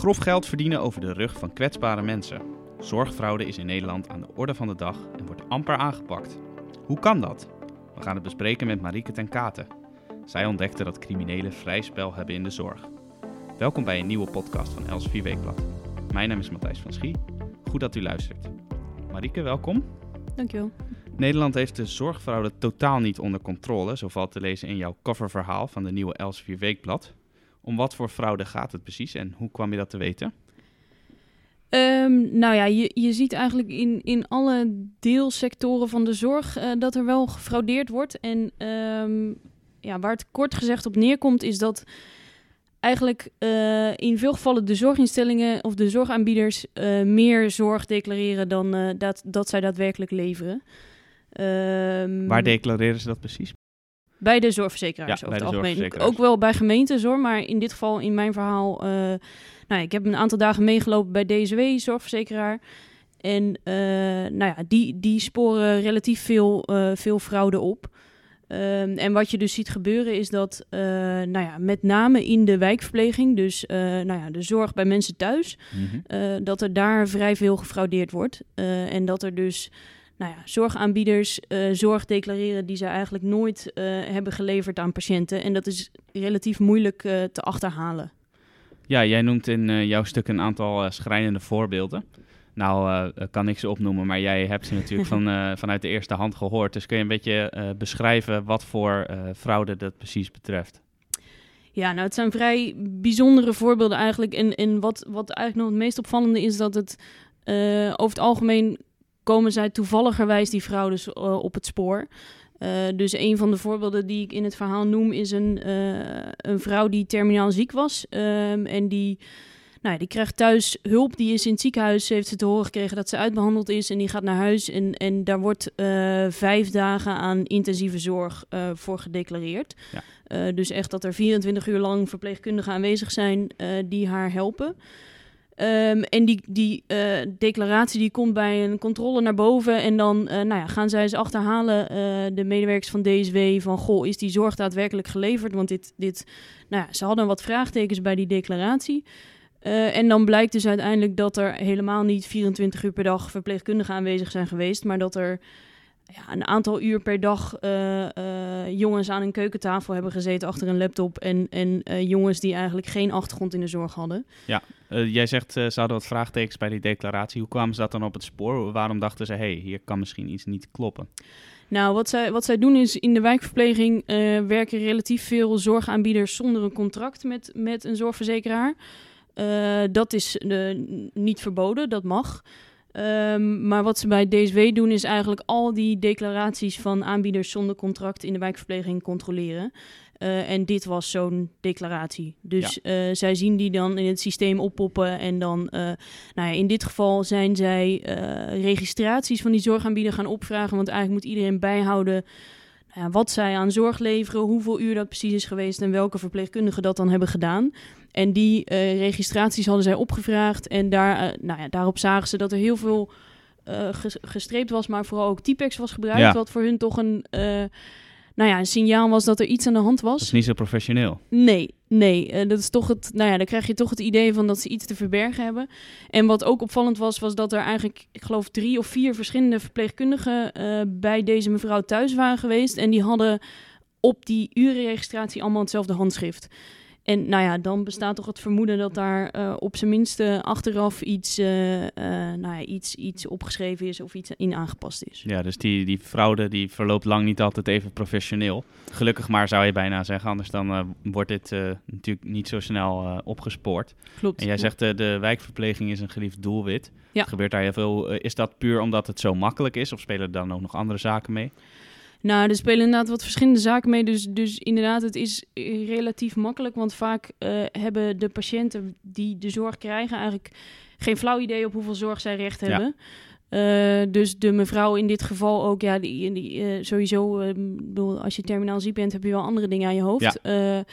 Grof geld verdienen over de rug van kwetsbare mensen. Zorgfraude is in Nederland aan de orde van de dag en wordt amper aangepakt. Hoe kan dat? We gaan het bespreken met Marieke ten Katen. Zij ontdekte dat criminelen vrij spel hebben in de zorg. Welkom bij een nieuwe podcast van Els Weekblad. Mijn naam is Matthijs van Schie. Goed dat u luistert. Marieke, welkom. Dankjewel. Nederland heeft de zorgfraude totaal niet onder controle, zo valt te lezen in jouw coververhaal van de nieuwe Elsevier Weekblad. Om wat voor fraude gaat het precies en hoe kwam je dat te weten? Um, nou ja, je, je ziet eigenlijk in, in alle deelsectoren van de zorg uh, dat er wel gefraudeerd wordt. En um, ja, waar het kort gezegd op neerkomt, is dat eigenlijk uh, in veel gevallen de zorginstellingen of de zorgaanbieders uh, meer zorg declareren dan dat, dat zij daadwerkelijk leveren. Um, waar declareren ze dat precies? Bij de zorgverzekeraars ja, over het algemeen. Ook wel bij gemeentes hoor, maar in dit geval in mijn verhaal... Uh, nou, ik heb een aantal dagen meegelopen bij DSW, zorgverzekeraar. En uh, nou ja, die, die sporen relatief veel, uh, veel fraude op. Um, en wat je dus ziet gebeuren is dat, nou ja, met name in de wijkverpleging, dus nou ja, de zorg bij mensen thuis, mm -hmm. dat er daar vrij veel gefraudeerd wordt. en dat er dus nou ja, zorgaanbieders uh, zorg declareren die ze eigenlijk nooit uh, hebben geleverd aan patiënten. En dat is relatief moeilijk uh, te achterhalen. Ja, jij noemt in jouw stuk een aantal schrijnende voorbeelden. Nou, kan ik ze opnoemen, maar jij hebt ze natuurlijk van, vanuit de eerste hand gehoord. Dus kun je een beetje beschrijven wat voor fraude dat precies betreft? Ja, nou, het zijn vrij bijzondere voorbeelden eigenlijk. En, en wat, wat eigenlijk nog het meest opvallende is dat het over het algemeen komen zij toevalligerwijs die fraudes uh, op het spoor. Uh, dus een van de voorbeelden die ik in het verhaal noem is een, uh, een vrouw die terminaal ziek was. Um, en die, nou, die krijgt thuis hulp. Die is in het ziekenhuis, heeft ze te horen gekregen dat ze uitbehandeld is. En die gaat naar huis en, en daar wordt vijf dagen aan intensieve zorg voor gedeclareerd. Ja. dus echt dat er 24 uur lang verpleegkundigen aanwezig zijn die haar helpen. Um, en die, die uh, declaratie die komt bij een controle naar boven. En dan uh, nou ja, gaan zij eens achterhalen, uh, de medewerkers van DSW, van goh, is die zorg daadwerkelijk geleverd? Want dit, dit, nou ja, ze hadden wat vraagtekens bij die declaratie. en dan blijkt dus uiteindelijk dat er helemaal niet 24 uur per dag verpleegkundigen aanwezig zijn geweest, maar dat er ja, een aantal uur per dag uh, uh, jongens aan een keukentafel hebben gezeten achter een laptop. En, en uh, jongens die eigenlijk geen achtergrond in de zorg hadden. Ja, jij zegt ze hadden wat vraagtekens bij die declaratie. Hoe kwamen ze dat dan op het spoor? Waarom dachten ze, hé, hey, hier kan misschien iets niet kloppen? Nou, wat zij, wat zij doen is in de wijkverpleging werken relatief veel zorgaanbieders zonder een contract met, met een zorgverzekeraar. dat is niet verboden, dat mag. Um, maar wat ze bij DSW doen is eigenlijk al die declaraties van aanbieders zonder contract in de wijkverpleging controleren. Uh, en dit was zo'n declaratie. Dus ja. uh, zij zien die dan in het systeem oppoppen. En dan, uh, nou ja, in dit geval zijn zij registraties van die zorgaanbieder gaan opvragen. Want eigenlijk moet iedereen bijhouden ja, wat zij aan zorg leveren, hoeveel uur dat precies is geweest en welke verpleegkundigen dat dan hebben gedaan. En die uh, registraties hadden zij opgevraagd en daar, uh, nou ja, daarop zagen ze dat er heel veel uh, gestreept was, maar vooral ook Typex was gebruikt, ja. wat voor hun toch een nou ja, een signaal was dat er iets aan de hand was. Dat is niet zo professioneel. Nee, nee. Uh, dat is toch het, nou ja, dan krijg je toch het idee van dat ze iets te verbergen hebben. En wat ook opvallend was, was dat er eigenlijk, ik geloof, drie of vier verschillende verpleegkundigen uh, bij deze mevrouw thuis waren geweest. En die hadden op die urenregistratie allemaal hetzelfde handschrift. En nou ja, dan bestaat toch het vermoeden dat daar uh, op zijn minste achteraf iets, uh, uh, nou ja, iets, iets opgeschreven is of iets in aangepast is. Ja, dus die, die fraude die verloopt lang niet altijd even professioneel. Gelukkig maar zou je bijna zeggen, anders dan wordt dit natuurlijk niet zo snel opgespoord. Klopt. En jij zegt de wijkverpleging is een geliefd doelwit. Ja. Gebeurt daar heel veel. is dat puur omdat het zo makkelijk is of spelen er dan ook nog andere zaken mee? Nou, er spelen inderdaad wat verschillende zaken mee. Dus, dus inderdaad, het is relatief makkelijk. Want vaak uh, hebben de patiënten die de zorg krijgen eigenlijk geen flauw idee op hoeveel zorg zij recht hebben. Ja. Uh, dus de mevrouw in dit geval ook, ja, die, die uh, sowieso, bedoel, als je terminaal ziek bent, heb je wel andere dingen aan je hoofd. Ja.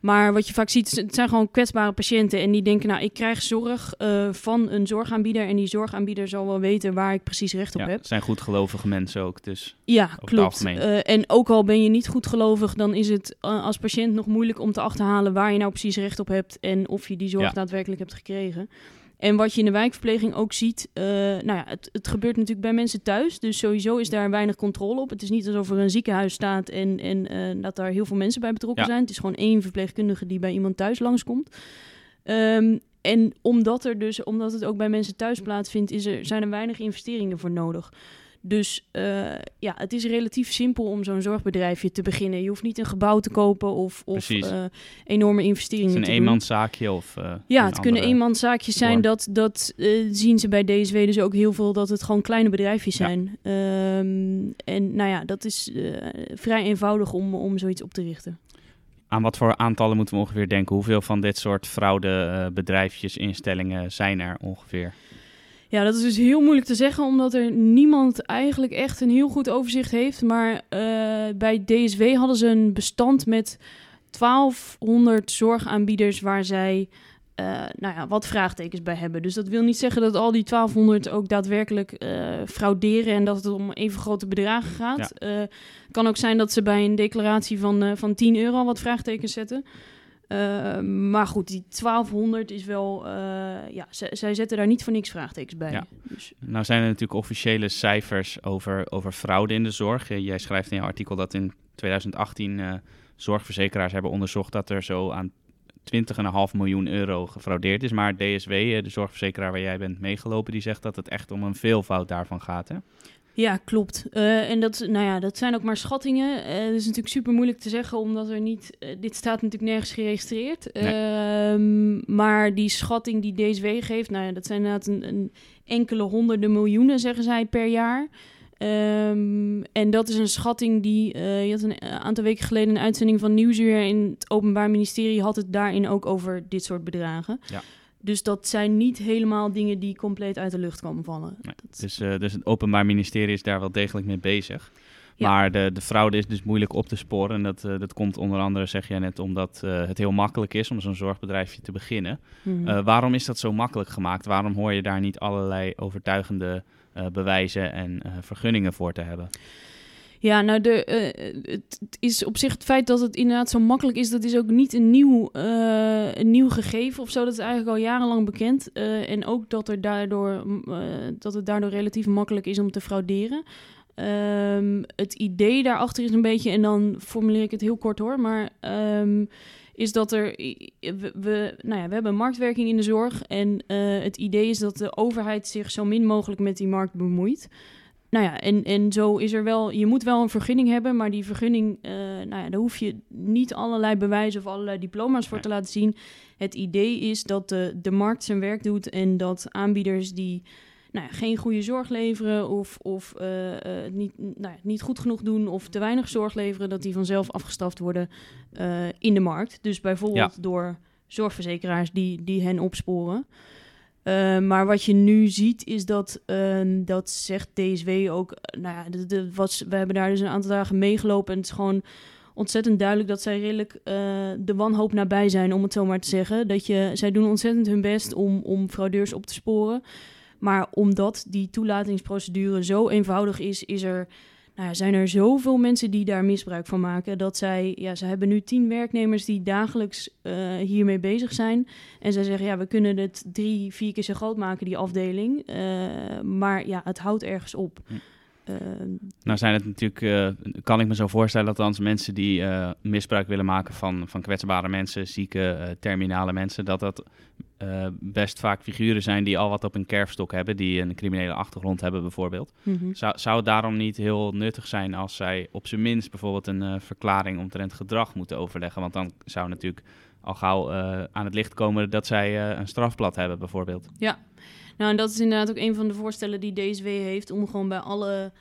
Maar wat je vaak ziet, het zijn gewoon kwetsbare patiënten. En die denken, nou, ik krijg zorg uh, van een zorgaanbieder. En die zorgaanbieder zal wel weten waar ik precies recht op ja, heb. Het zijn goedgelovige mensen ook, dus Ja, klopt. Uh, en ook al ben je niet goedgelovig, dan is het uh, als patiënt nog moeilijk om te achterhalen waar je nou precies recht op hebt. En of je die zorg Ja. daadwerkelijk hebt gekregen. En wat je in de wijkverpleging ook ziet, uh, nou ja, het, het gebeurt natuurlijk bij mensen thuis. Dus sowieso is daar weinig controle op. Het is niet alsof er een ziekenhuis staat en, en uh, dat daar heel veel mensen bij betrokken Ja. zijn. Het is gewoon één verpleegkundige die bij iemand thuis langskomt. Um, en omdat, er dus, omdat het ook bij mensen thuis plaatsvindt, is er, zijn er weinig investeringen voor nodig. Dus uh, ja, het is relatief simpel om zo'n zorgbedrijfje te beginnen. Je hoeft niet een gebouw te kopen of, of uh, enorme investeringen het te een doen. eenmanszaakje of uh, Ja, het kunnen eenmanszaakjes zijn. Dat, dat zien ze bij DSW dus ook heel veel, dat het gewoon kleine bedrijfjes zijn. Ja. Um, en nou ja, dat is vrij eenvoudig om, om zoiets op te richten. Aan wat voor aantallen moeten we ongeveer denken? Hoeveel van dit soort fraudebedrijfjes, instellingen zijn er ongeveer? Ja, dat is dus heel moeilijk te zeggen, omdat er niemand eigenlijk echt een heel goed overzicht heeft. Maar uh, bij DSW hadden ze een bestand met 1200 zorgaanbieders waar zij uh, nou ja, wat vraagtekens bij hebben. Dus dat wil niet zeggen dat al die 1200 ook daadwerkelijk uh, frauderen en dat het om even grote bedragen gaat. Het ja. kan ook zijn dat ze bij een declaratie van, van 10 euro wat vraagtekens zetten. Uh, maar goed, die 1200 is wel. Uh, ja, zij zetten daar niet voor niks vraagtekens bij. Ja. Dus. Nou zijn er natuurlijk officiële cijfers over, over fraude in de zorg. Jij schrijft in je artikel dat in 2018 uh, zorgverzekeraars hebben onderzocht dat er zo aan 20,5 miljoen euro gefraudeerd is. Maar DSW, de zorgverzekeraar waar jij bent meegelopen, die zegt dat het echt om een veelvoud daarvan gaat. Hè? Ja, klopt. Uh, en dat, nou ja, dat zijn ook maar schattingen. Uh, dat is natuurlijk super moeilijk te zeggen, omdat er niet. Uh, dit staat natuurlijk nergens geregistreerd. Nee. Uh, maar die schatting die DSW geeft, nou ja, dat zijn inderdaad een, een enkele honderden miljoenen, zeggen zij per jaar. Um, en dat is een schatting die. Uh, je had een aantal weken geleden een uitzending van Nieuwsuur. in het Openbaar Ministerie had het daarin ook over dit soort bedragen. Ja. Dus dat zijn niet helemaal dingen die compleet uit de lucht komen vallen. Nee, dus, uh, dus het Openbaar Ministerie is daar wel degelijk mee bezig. Ja. Maar de, de fraude is dus moeilijk op te sporen. En dat, uh, dat komt onder andere, zeg jij net, omdat uh, het heel makkelijk is om zo'n zorgbedrijfje te beginnen. Mhm. Waarom is dat zo makkelijk gemaakt? Waarom hoor je daar niet allerlei overtuigende bewijzen en vergunningen voor te hebben? Ja, nou, de, uh, het, is op zich het feit dat het inderdaad zo makkelijk is, dat is ook niet een nieuw, uh, een nieuw gegeven of zo. Dat is eigenlijk al jarenlang bekend. Uh, en ook dat, er daardoor, dat het daardoor relatief makkelijk is om te frauderen. Um, het idee daarachter is een beetje, en dan formuleer ik het heel kort hoor, maar um, is dat er. We, we, nou ja, we hebben marktwerking in de zorg. En het idee is dat de overheid zich zo min mogelijk met die markt bemoeit. Nou ja, en, en zo is er wel, je moet wel een vergunning hebben, maar die vergunning, uh, nou ja, daar hoef je niet allerlei bewijzen of allerlei diploma's voor te laten zien. Het idee is dat de, de markt zijn werk doet en dat aanbieders die nou ja, geen goede zorg leveren of, of uh, uh, niet, nou ja, niet goed genoeg doen of te weinig zorg leveren, dat die vanzelf afgestraft worden in de markt. Dus bijvoorbeeld Ja. door zorgverzekeraars die, die hen opsporen. Uh, maar wat je nu ziet is dat, uh, dat zegt DSW ook, uh, nou ja, de, we hebben daar dus een aantal dagen meegelopen en het is gewoon ontzettend duidelijk dat zij redelijk uh, de wanhoop nabij zijn, om het zo maar te zeggen. Dat je, zij doen ontzettend hun best om, om fraudeurs op te sporen. Maar omdat die toelatingsprocedure zo eenvoudig is, is er, nou zijn er zoveel mensen die daar misbruik van maken. Dat zij, ja, ze hebben nu tien werknemers die dagelijks uh, hiermee bezig zijn. En zij zeggen, ja, we kunnen het drie, vier keer zo groot maken, die afdeling. Uh, maar ja, het houdt ergens op. Hm. Uh, nou zijn het natuurlijk, uh, kan ik me zo voorstellen, althans mensen die uh, misbruik willen maken van, van kwetsbare mensen, zieke, terminale mensen, dat dat best vaak figuren zijn die al wat op een kerfstok hebben, die een criminele achtergrond hebben bijvoorbeeld. Mm-hmm. Zou, zou het daarom niet heel nuttig zijn als zij op zijn minst bijvoorbeeld een verklaring omtrent gedrag moeten overleggen? Want dan zou natuurlijk al gauw aan het licht komen dat zij een strafblad hebben bijvoorbeeld. Ja, nou, en dat is inderdaad ook een van de voorstellen die DSW heeft om gewoon bij alle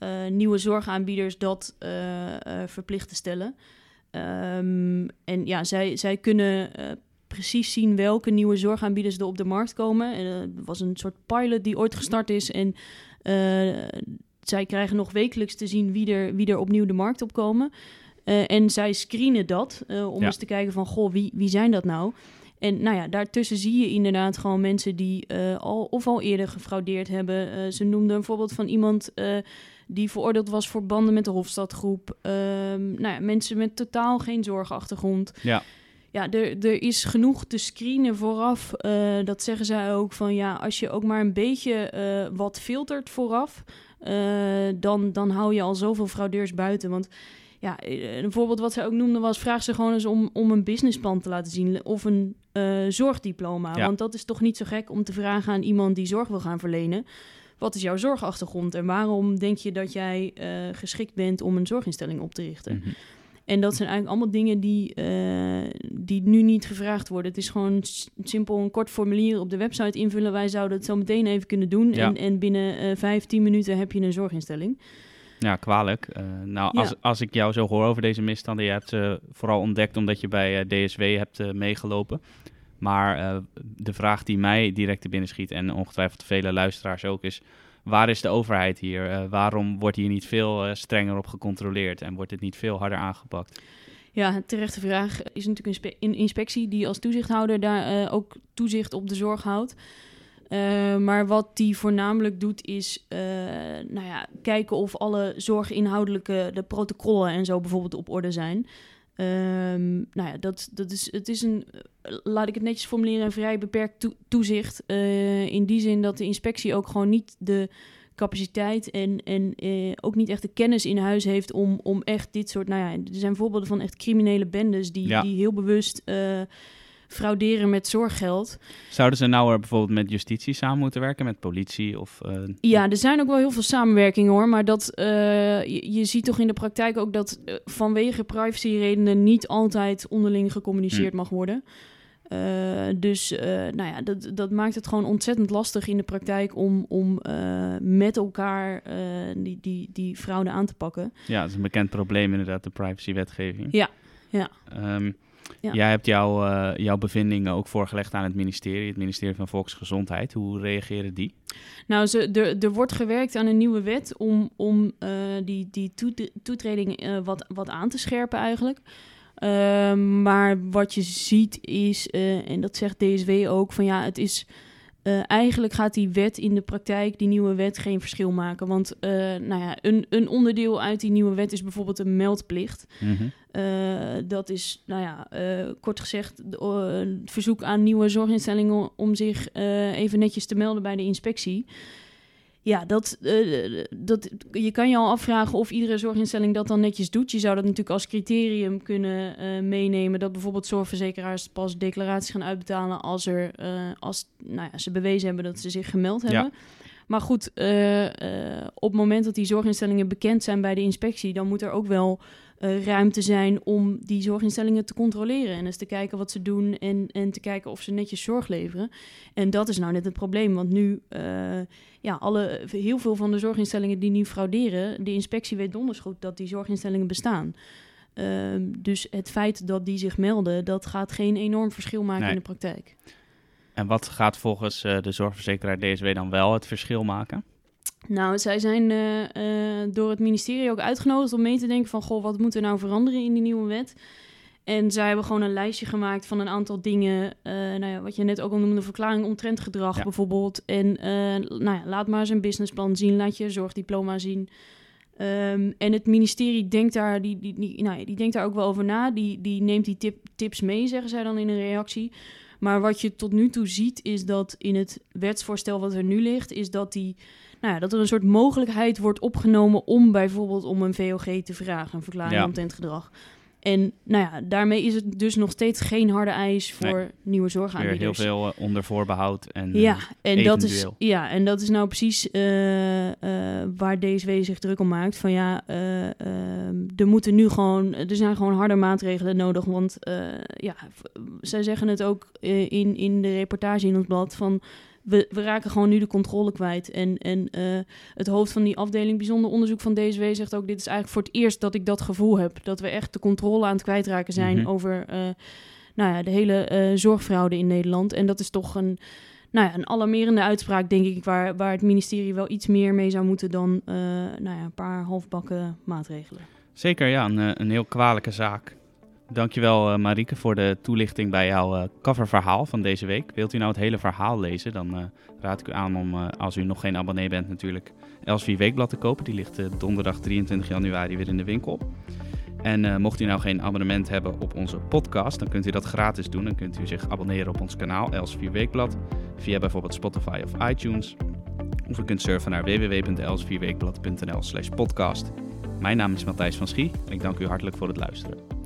uh, nieuwe zorgaanbieders dat uh, uh, verplicht te stellen. Um, en ja, zij, zij kunnen precies zien welke nieuwe zorgaanbieders er op de markt komen. Er was een soort pilot die ooit gestart is en zij krijgen nog wekelijks te zien wie er, wie er opnieuw de markt op komen. Eh, en zij screenen dat eh, om Ja. eens te kijken van, goh, wie, wie zijn dat nou? En nou ja, daartussen zie je inderdaad gewoon mensen die eh, al of al eerder gefraudeerd hebben. Eh, ze noemden een voorbeeld van iemand eh, die veroordeeld was voor banden met de Hofstadgroep. Ehm nou ja, mensen met totaal geen zorgachtergrond. Ja. Ja, er, er is genoeg te screenen vooraf. Dat zeggen zij ook van ja, als je ook maar een beetje wat filtert vooraf, dan, dan hou je al zoveel fraudeurs buiten. Want ja, eh, een voorbeeld wat zij ook noemde was: vraag ze gewoon eens om, om een businessplan te laten zien of een eh, zorgdiploma. Ja. Want dat is toch niet zo gek om te vragen aan iemand die zorg wil gaan verlenen. Wat is jouw zorgachtergrond en waarom denk je dat jij eh, geschikt bent om een zorginstelling op te richten? Mhm. En dat zijn eigenlijk allemaal dingen die, die nu niet gevraagd worden. Het is gewoon simpel een kort formulier op de website invullen. Wij zouden het zo meteen even kunnen doen. Ja. En, en binnen vijf, tien minuten heb je een zorginstelling. Ja, kwalijk. Eh, nou, Ja. als, als ik jou zo hoor over deze misstanden, je hebt ze vooral ontdekt omdat je bij eh, DSW hebt eh, meegelopen. Maar de vraag die mij direct te binnen schiet, en ongetwijfeld vele luisteraars ook, is: waar is de overheid hier? Waarom wordt hier niet veel strenger op gecontroleerd en wordt dit niet veel harder aangepakt? Ja, terechte vraag. Is natuurlijk een, spe- een inspectie die als toezichthouder daar ook toezicht op de zorg houdt. Eh, maar wat die voornamelijk doet is eh, nou ja, kijken of alle zorginhoudelijke de protocollen en zo bijvoorbeeld op orde zijn. Ehm, nou ja, dat, dat is, het is een, eh, laat ik het netjes formuleren, een vrij beperkt toe- toezicht. in die zin dat de inspectie ook gewoon niet de capaciteit en, en eh, ook niet echt de kennis in huis heeft om, om echt dit soort... Nou ja, er zijn voorbeelden van echt criminele bendes die, Ja. die heel bewust frauderen met zorggeld. Zouden ze nou bijvoorbeeld met justitie samen moeten werken, met politie of... eh, Ja, er zijn ook wel heel veel samenwerkingen hoor. Maar dat, eh, je, je ziet toch in de praktijk ook dat eh, vanwege privacyredenen niet altijd onderling gecommuniceerd Hm. mag worden. Dus nou ja, dat, dat maakt het gewoon ontzettend lastig in de praktijk om, om met elkaar die, die, die fraude aan te pakken. Ja, dat is een bekend probleem inderdaad, de privacywetgeving. Ja, ja. Ehm, Ja. Jij hebt jouw, eh, jouw bevindingen ook voorgelegd aan het ministerie, het ministerie van Volksgezondheid. Hoe reageren die? Nou, ze, er, er wordt gewerkt aan een nieuwe wet om, om eh, die, die toet- toetreding eh, wat, wat aan te scherpen eigenlijk. Ehm, maar wat je ziet is, en dat zegt DSW ook, van ja, het is... eh, eigenlijk gaat die wet in de praktijk, die nieuwe wet, geen verschil maken. Want eh, nou ja, een, een onderdeel uit die nieuwe wet is bijvoorbeeld een meldplicht. Mhm. Eh, dat is, nou ja, kort gezegd, het verzoek aan nieuwe zorginstellingen om zich even netjes te melden bij de inspectie. Ja, dat, eh, dat, je kan je al afvragen of iedere zorginstelling dat dan netjes doet. Je zou dat natuurlijk als criterium kunnen eh, meenemen dat bijvoorbeeld zorgverzekeraars pas declaraties gaan uitbetalen als, er, eh, als nou ja, ze bewezen hebben dat ze zich gemeld Ja. hebben. Maar goed, op het moment dat die zorginstellingen bekend zijn bij de inspectie, dan moet er ook wel eh, ruimte zijn om die zorginstellingen te controleren. En eens te kijken wat ze doen en, en te kijken of ze netjes zorg leveren. En dat is nou net het probleem. Want nu, eh, ja, alle, heel veel van de zorginstellingen die nu frauderen, de inspectie weet donders goed dat die zorginstellingen bestaan. Ehm, dus het feit dat die zich melden, dat gaat geen enorm verschil maken Nee. in de praktijk. En wat gaat volgens eh, de zorgverzekeraar DSW dan wel het verschil maken? Nou, zij zijn eh, eh, door het ministerie ook uitgenodigd om mee te denken van... goh, wat moet er nou veranderen in die nieuwe wet? En zij hebben gewoon een lijstje gemaakt van een aantal dingen... eh, nou ja, wat je net ook al noemde, verklaring omtrent gedrag Ja. bijvoorbeeld. En nou ja, laat maar eens een businessplan zien, laat je zorgdiploma zien. Ehm, en het ministerie denkt daar, die, die, die, nou ja, die denkt daar ook wel over na. Die, die neemt die tip, tips mee, zeggen zij dan in een reactie. Maar wat je tot nu toe ziet, is dat in het wetsvoorstel wat er nu ligt, is dat, die, nou ja, dat er een soort mogelijkheid wordt opgenomen om bijvoorbeeld om een VOG te vragen, een verklaring Ja. omtrent gedrag. En nou ja, daarmee is het dus nog steeds geen harde eis voor nieuwe Weer zorgaanbieders. heel veel eh, onder voorbehoud. En, eh, Ja, en dat, is, ja, en dat is nou precies eh, eh, waar DSW zich druk om maakt. Van ja, eh, ehm, er moeten nu gewoon, er zijn gewoon harde maatregelen nodig. Want eh, ja, zij zeggen het ook eh, in, in de reportage in ons blad van we, we raken gewoon nu de controle kwijt. En, en eh, het hoofd van die afdeling bijzonder onderzoek van DSW zegt ook: dit is eigenlijk voor het eerst dat ik dat gevoel heb. Dat we echt de controle aan het kwijtraken zijn Mhm. over eh, nou ja, de hele eh, zorgfraude in Nederland. En dat is toch een, nou ja, een alarmerende uitspraak, denk ik, waar, waar het ministerie wel iets meer mee zou moeten dan nou ja, een paar halfbakken maatregelen. Zeker, ja, een, een heel kwalijke zaak. Dankjewel uh, Marieke voor de toelichting bij jouw uh, coververhaal van deze week. Wilt u nou het hele verhaal lezen, dan uh, raad ik u aan om, als u nog geen abonnee bent natuurlijk, Elsevier Weekblad te kopen. Die ligt donderdag 23 januari weer in de winkel. En mocht u nou geen abonnement hebben op onze podcast, dan kunt u dat gratis doen. Dan kunt u zich abonneren op ons kanaal Elsevier Weekblad via bijvoorbeeld Spotify of iTunes. Of u kunt surfen naar www.elsvierweekblad.nl slash podcast. Mijn naam is Matthijs van Schie en ik dank u hartelijk voor het luisteren.